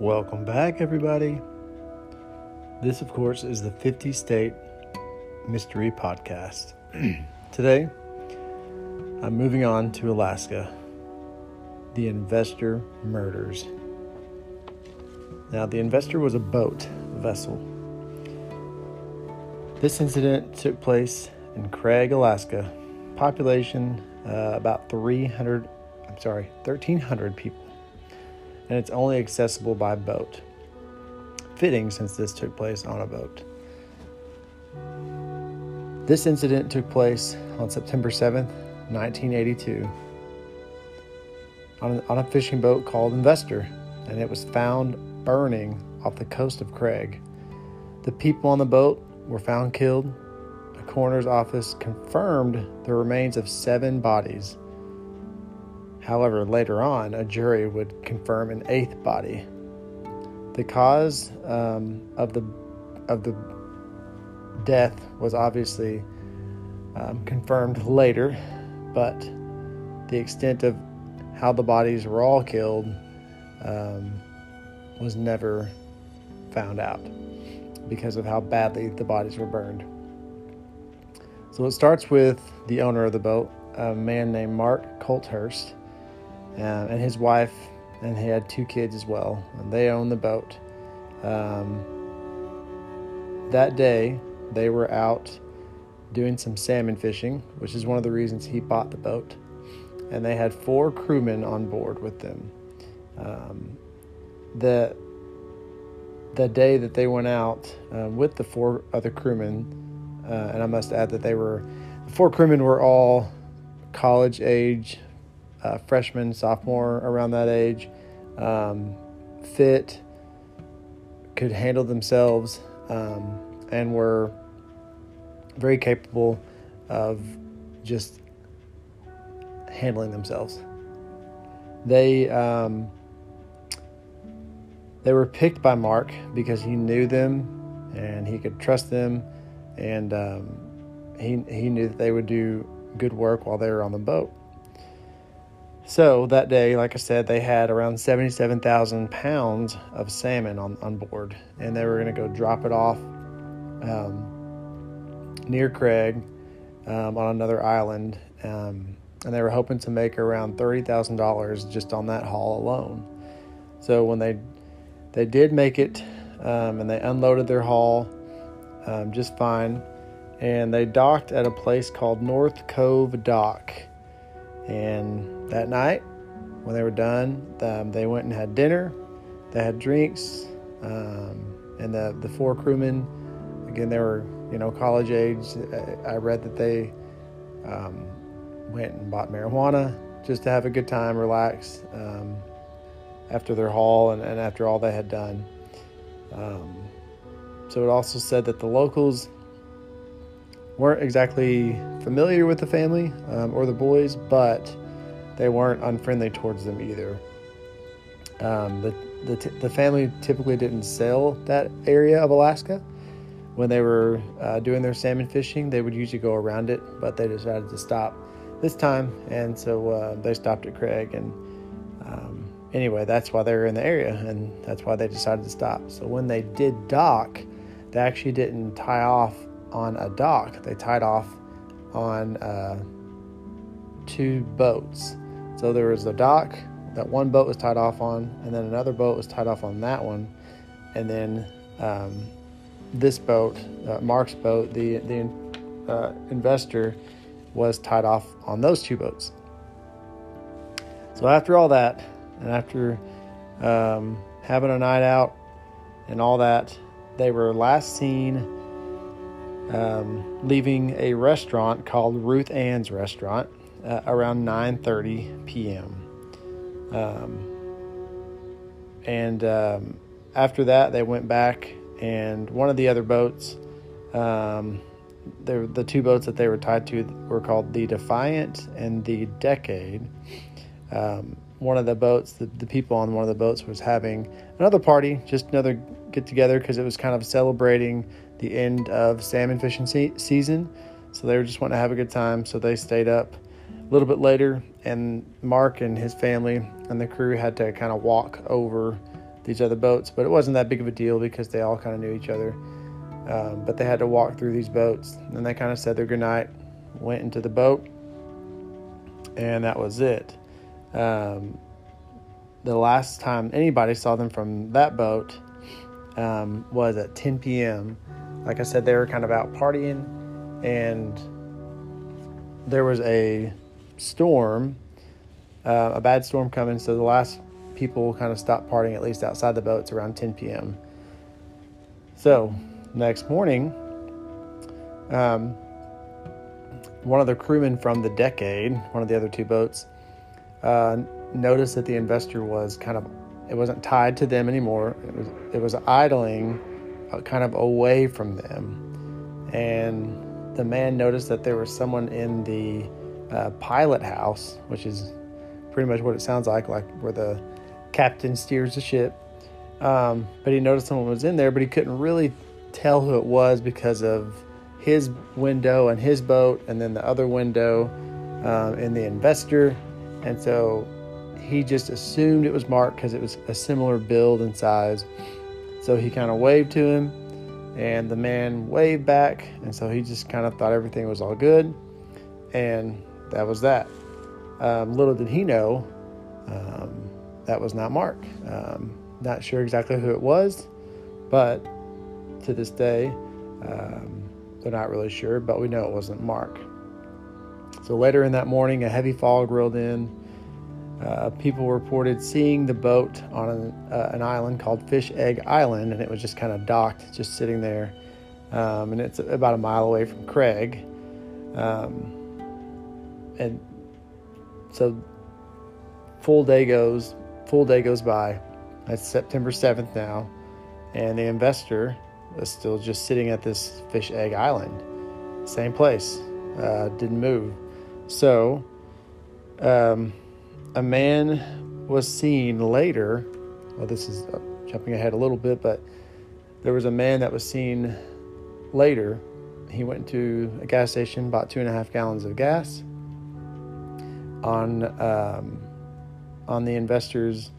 Welcome back, everybody. This, of course, is the 50 State Mystery Podcast. Today, I'm moving on to Alaska. The Investor Murders. Now, the Investor was a boat vessel. This incident took place in Craig, Alaska. Population uh, about 300, I'm sorry, 1,300 people. And it's only accessible by boat. Fitting since this took place on a boat. This incident took place on September 7th, 1982, on, on a fishing boat called Investor, and it was found burning off the coast of Craig. The people on the boat were found killed. A coroner's office confirmed the remains of seven bodies. However, later on, a jury would confirm an eighth body. The cause um, of the of the death was obviously um, confirmed later, but the extent of how the bodies were all killed um, was never found out because of how badly the bodies were burned. So it starts with the owner of the boat, a man named Mark Coulthurst, uh, and his wife, and he had two kids as well, and they owned the boat. Um, that day, they were out doing some salmon fishing, which is one of the reasons he bought the boat. And they had four crewmen on board with them. Um, the the day that they went out uh, with the four other crewmen, uh, and I must add that they were the four crewmen were all college age, uh, freshman, sophomore, around that age, um, fit, could handle themselves, um, and were very capable of just handling themselves. They um, they were picked by Mark because he knew them and he could trust them, and um, he he knew that they would do good work while they were on the boat. So that day, like I said, they had around 77,000 pounds of salmon on, on board, and they were going to go drop it off um, near Craig um, on another island. Um, and they were hoping to make around $30,000 just on that haul alone. So when they they did make it, um, and they unloaded their haul um, just fine, and they docked at a place called North Cove Dock. And that night, when they were done, um, they went and had dinner. They had drinks, um, and the the four crewmen, again, they were you know college age. I read that they um, went and bought marijuana just to have a good time, relax um, after their haul and, and, after all they had done. Um, so it also said that the locals weren't exactly familiar with the family um, or the boys, but they weren't unfriendly towards them either. Um, the the, t- the family typically didn't sell that area of Alaska when they were uh, doing their salmon fishing. They would usually go around it, but they decided to stop this time, and so uh, they stopped at Craig. And um, anyway, that's why they were in the area, and that's why they decided to stop. So when they did dock, they actually didn't tie off on a dock. They tied off on uh, two boats. So there was a dock that one boat was tied off on, and then another boat was tied off on that one, and then um, this boat, uh, Mark's boat, the the uh, investor was tied off on those two boats. So after all that, and after um, having a night out and all that, they were last seen um, leaving a restaurant called Ruth Ann's Restaurant uh, around 9:30 p.m. Um, and um, after that, they went back, and one of the other boats, um, the two boats that they were tied to were called the Defiant and the Decade. Um, one of the boats, the, the people on one of the boats was having another party, just another get together because it was kind of celebrating the end of salmon fishing se- season. So they were just wanting to have a good time. So they stayed up a little bit later, and Mark and his family and the crew had to kind of walk over these other boats, but it wasn't that big of a deal because they all kind of knew each other. Um, but they had to walk through these boats, and they kind of said their goodnight, went into the boat, and that was it. Um, the last time anybody saw them from that boat um, was at 10 p.m. Like I said, they were kind of out partying, and there was a storm, uh, a bad storm coming. So the last people kind of stopped partying, at least outside the boats, around 10 p.m. So next morning, um, one of the crewmen from the Decade, one of the other two boats, uh, noticed that the investor was kind of it wasn't tied to them anymore. It was it was idling, uh, kind of away from them, and the man noticed that there was someone in the uh, pilot house, which is pretty much what it sounds like, like where the captain steers the ship. Um, but he noticed someone was in there, but he couldn't really tell who it was because of his window and his boat, and then the other window um, in the investor. And so he just assumed it was Mark because it was a similar build and size. So he kind of waved to him, and the man waved back. And so he just kind of thought everything was all good. And that was that. Um, little did he know um, that was not Mark. Um, not sure exactly who it was, but to this day, um, they're not really sure, but we know it wasn't Mark. So later in that morning, a heavy fog rolled in. Uh, people reported seeing the boat on an, uh, an, island called Fish Egg Island, and it was just kind of docked, just sitting there. Um, and it's about a mile away from Craig. Um, and so, full day goes, full day goes by. It's September 7th now, and the investor is still just sitting at this Fish Egg Island, same place, uh, didn't move. So, um, a man was seen later. Well, this is uh, jumping ahead a little bit, but there was a man that was seen later. He went to a gas station, bought two and a half gallons of gas. On um, on the investor's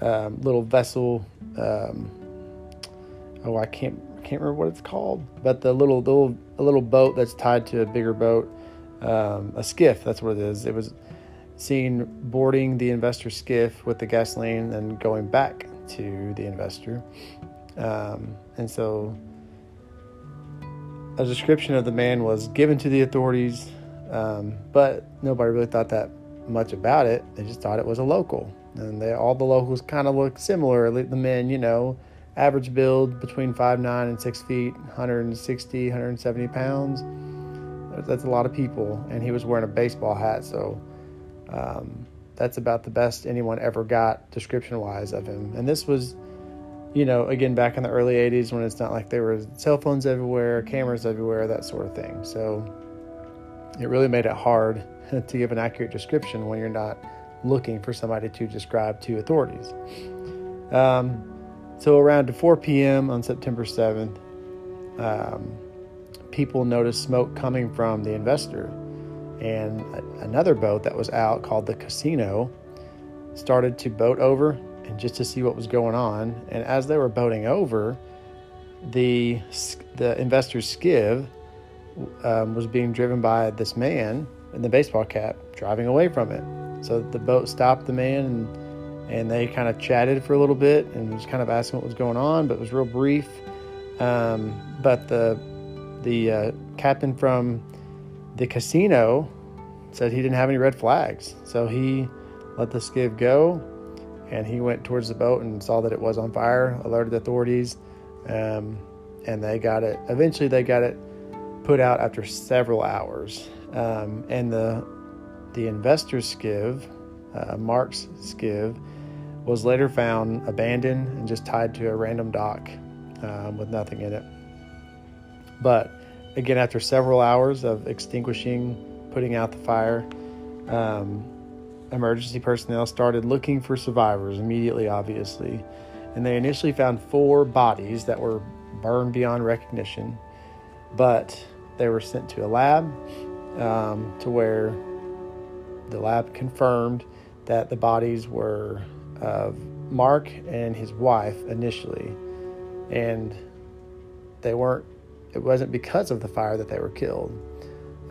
um, little vessel. Um, oh, I can't can't remember what it's called, but the little the little a little boat that's tied to a bigger boat, um, a skiff. That's what it is. It was seen boarding the investor skiff with the gasoline and going back to the investor. Um, and so a description of the man was given to the authorities, um, but nobody really thought that much about it. They just thought it was a local. And they, all the locals kind of looked similar. The men, you know, average build between 5'9 and 6 feet, 160, 170 pounds. That's a lot of people. And he was wearing a baseball hat, so um, that's about the best anyone ever got description wise of him. And this was, you know, again, back in the early 80s when it's not like there were cell phones everywhere, cameras everywhere, that sort of thing. So it really made it hard to give an accurate description when you're not looking for somebody to describe to authorities. Um, so around 4 p.m. on September 7th, um, people noticed smoke coming from the investor and another boat that was out called the Casino started to boat over and just to see what was going on. And as they were boating over, the the investor's skiff um, was being driven by this man in the baseball cap driving away from it. So the boat stopped the man and and they kind of chatted for a little bit and was kind of asking what was going on, but it was real brief. Um, but the the uh, captain from the casino said he didn't have any red flags. So he let the skiff go and he went towards the boat and saw that it was on fire, alerted the authorities, um, and they got it. Eventually, they got it put out after several hours. Um, and the the investor's skiff, uh, Mark's skiff, was later found abandoned and just tied to a random dock um, with nothing in it. But again, after several hours of extinguishing, putting out the fire, um, emergency personnel started looking for survivors immediately, obviously. And they initially found four bodies that were burned beyond recognition, but they were sent to a lab um, to where the lab confirmed that the bodies were of Mark and his wife initially, and they weren't. It wasn't because of the fire that they were killed.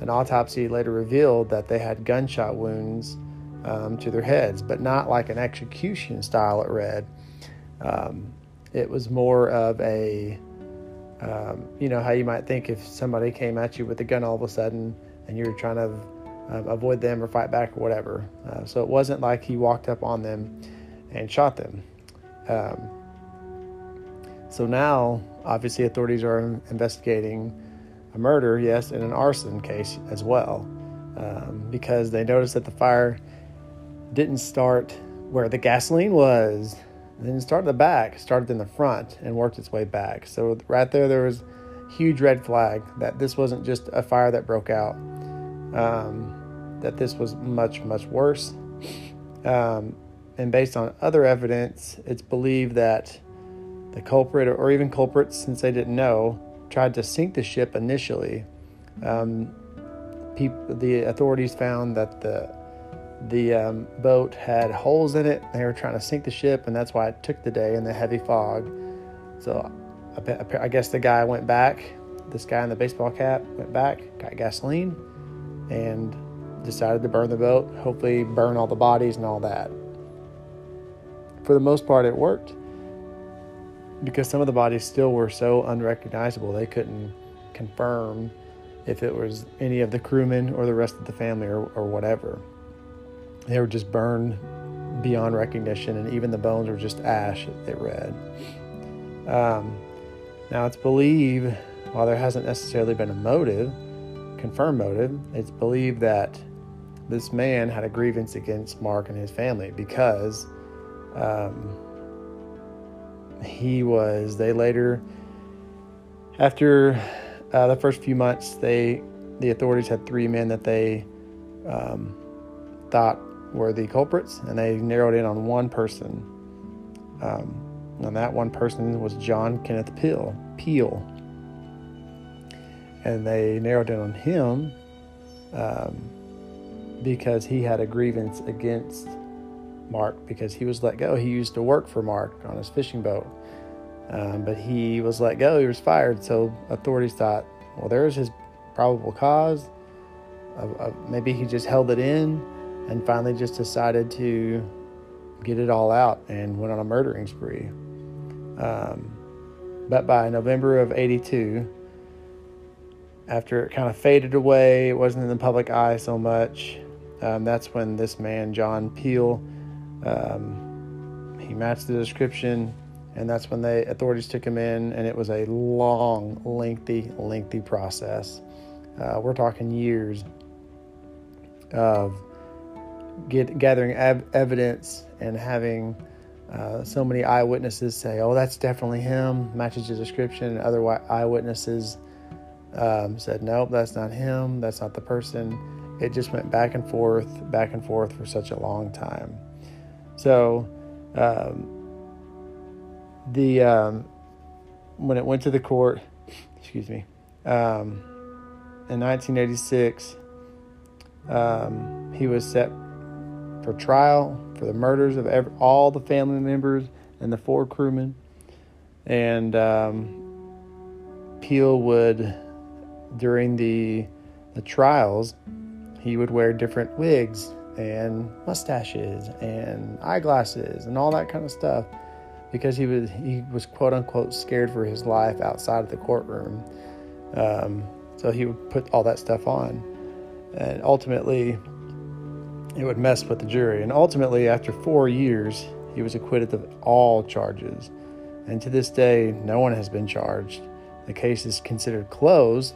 An autopsy later revealed that they had gunshot wounds um, to their heads, but not like an execution style. It read. Um, it was more of a, um, you know, how you might think if somebody came at you with a gun all of a sudden and you were trying to um, avoid them or fight back or whatever. Uh, so it wasn't like he walked up on them and shot them. Um, so now, obviously, authorities are investigating a murder, yes, and an arson case as well, um, because they noticed that the fire didn't start where the gasoline was. Then it didn't start in the back, started in the front and worked its way back. So right there, there was huge red flag that this wasn't just a fire that broke out, um, that this was much, much worse. Um, and based on other evidence, it's believed that the culprit, or even culprits, since they didn't know, tried to sink the ship initially. Um, people, the authorities found that the the um, boat had holes in it. They were trying to sink the ship, and that's why it took the day in the heavy fog. So I, guess the guy went back. This guy in the baseball cap went back, got gasoline, and decided to burn the boat. Hopefully, burn all the bodies and all that. For the most part, it worked because some of the bodies still were so unrecognizable they couldn't confirm if it was any of the crewmen or the rest of the family or, or whatever. They were just burned beyond recognition, and even the bones were just ash, it read. Um, now, it's believed, while there hasn't necessarily been a motive, confirmed motive, it's believed that this man had a grievance against Mark and his family because um, he was, they later, after uh, the first few months, they, the authorities had three men that they um, thought were the culprits, and they narrowed in on one person. Um, and that one person was John Kenneth Peel. Peele. And they narrowed in on him um, because he had a grievance against Mark because he was let go. He used to work for Mark on his fishing boat, um, but he was let go. He was fired. So authorities thought, well, there's his probable cause. Of, of maybe he just held it in and finally just decided to get it all out and went on a murdering spree. Um, but by November of 82, after it kind of faded away, it wasn't in the public eye so much. Um, that's when this man, John Peel, um, he matched the description, and that's when the authorities took him in, and it was a long, lengthy, lengthy process. Uh, we're talking years of get, gathering ev- evidence and having uh, so many eyewitnesses say, "Oh, that's definitely him," matches the description, and other eyewitnesses um, said, "Nope, that's not him. That's not the person." It just went back and forth, back and forth for such a long time. So, um, the um, when it went to the court, excuse me, um, in 1986, um, he was set for trial for the murders of every, all the family members and the four crewmen. And um, Peel would, during the the trials, he would wear different wigs and mustaches and eyeglasses and all that kind of stuff because he was he was quote unquote scared for his life outside of the courtroom. Um, so he would put all that stuff on, and ultimately, it would mess with the jury. And ultimately, after four years, he was acquitted of all charges. And to this day, no one has been charged. The case is considered closed,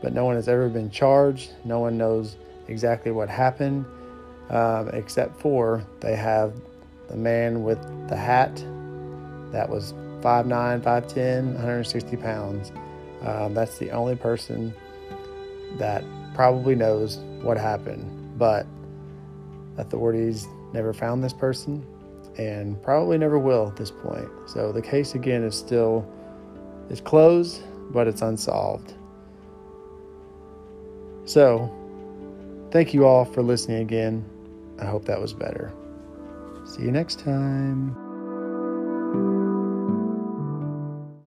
but no one has ever been charged. No one knows exactly what happened um, except for they have the man with the hat that was 5'9, 5'10, 160 pounds. Um, that's the only person that probably knows what happened, but authorities never found this person and probably never will at this point. So the case again is still is closed, but it's unsolved. So, thank you all for listening again. I hope that was better. See you next time.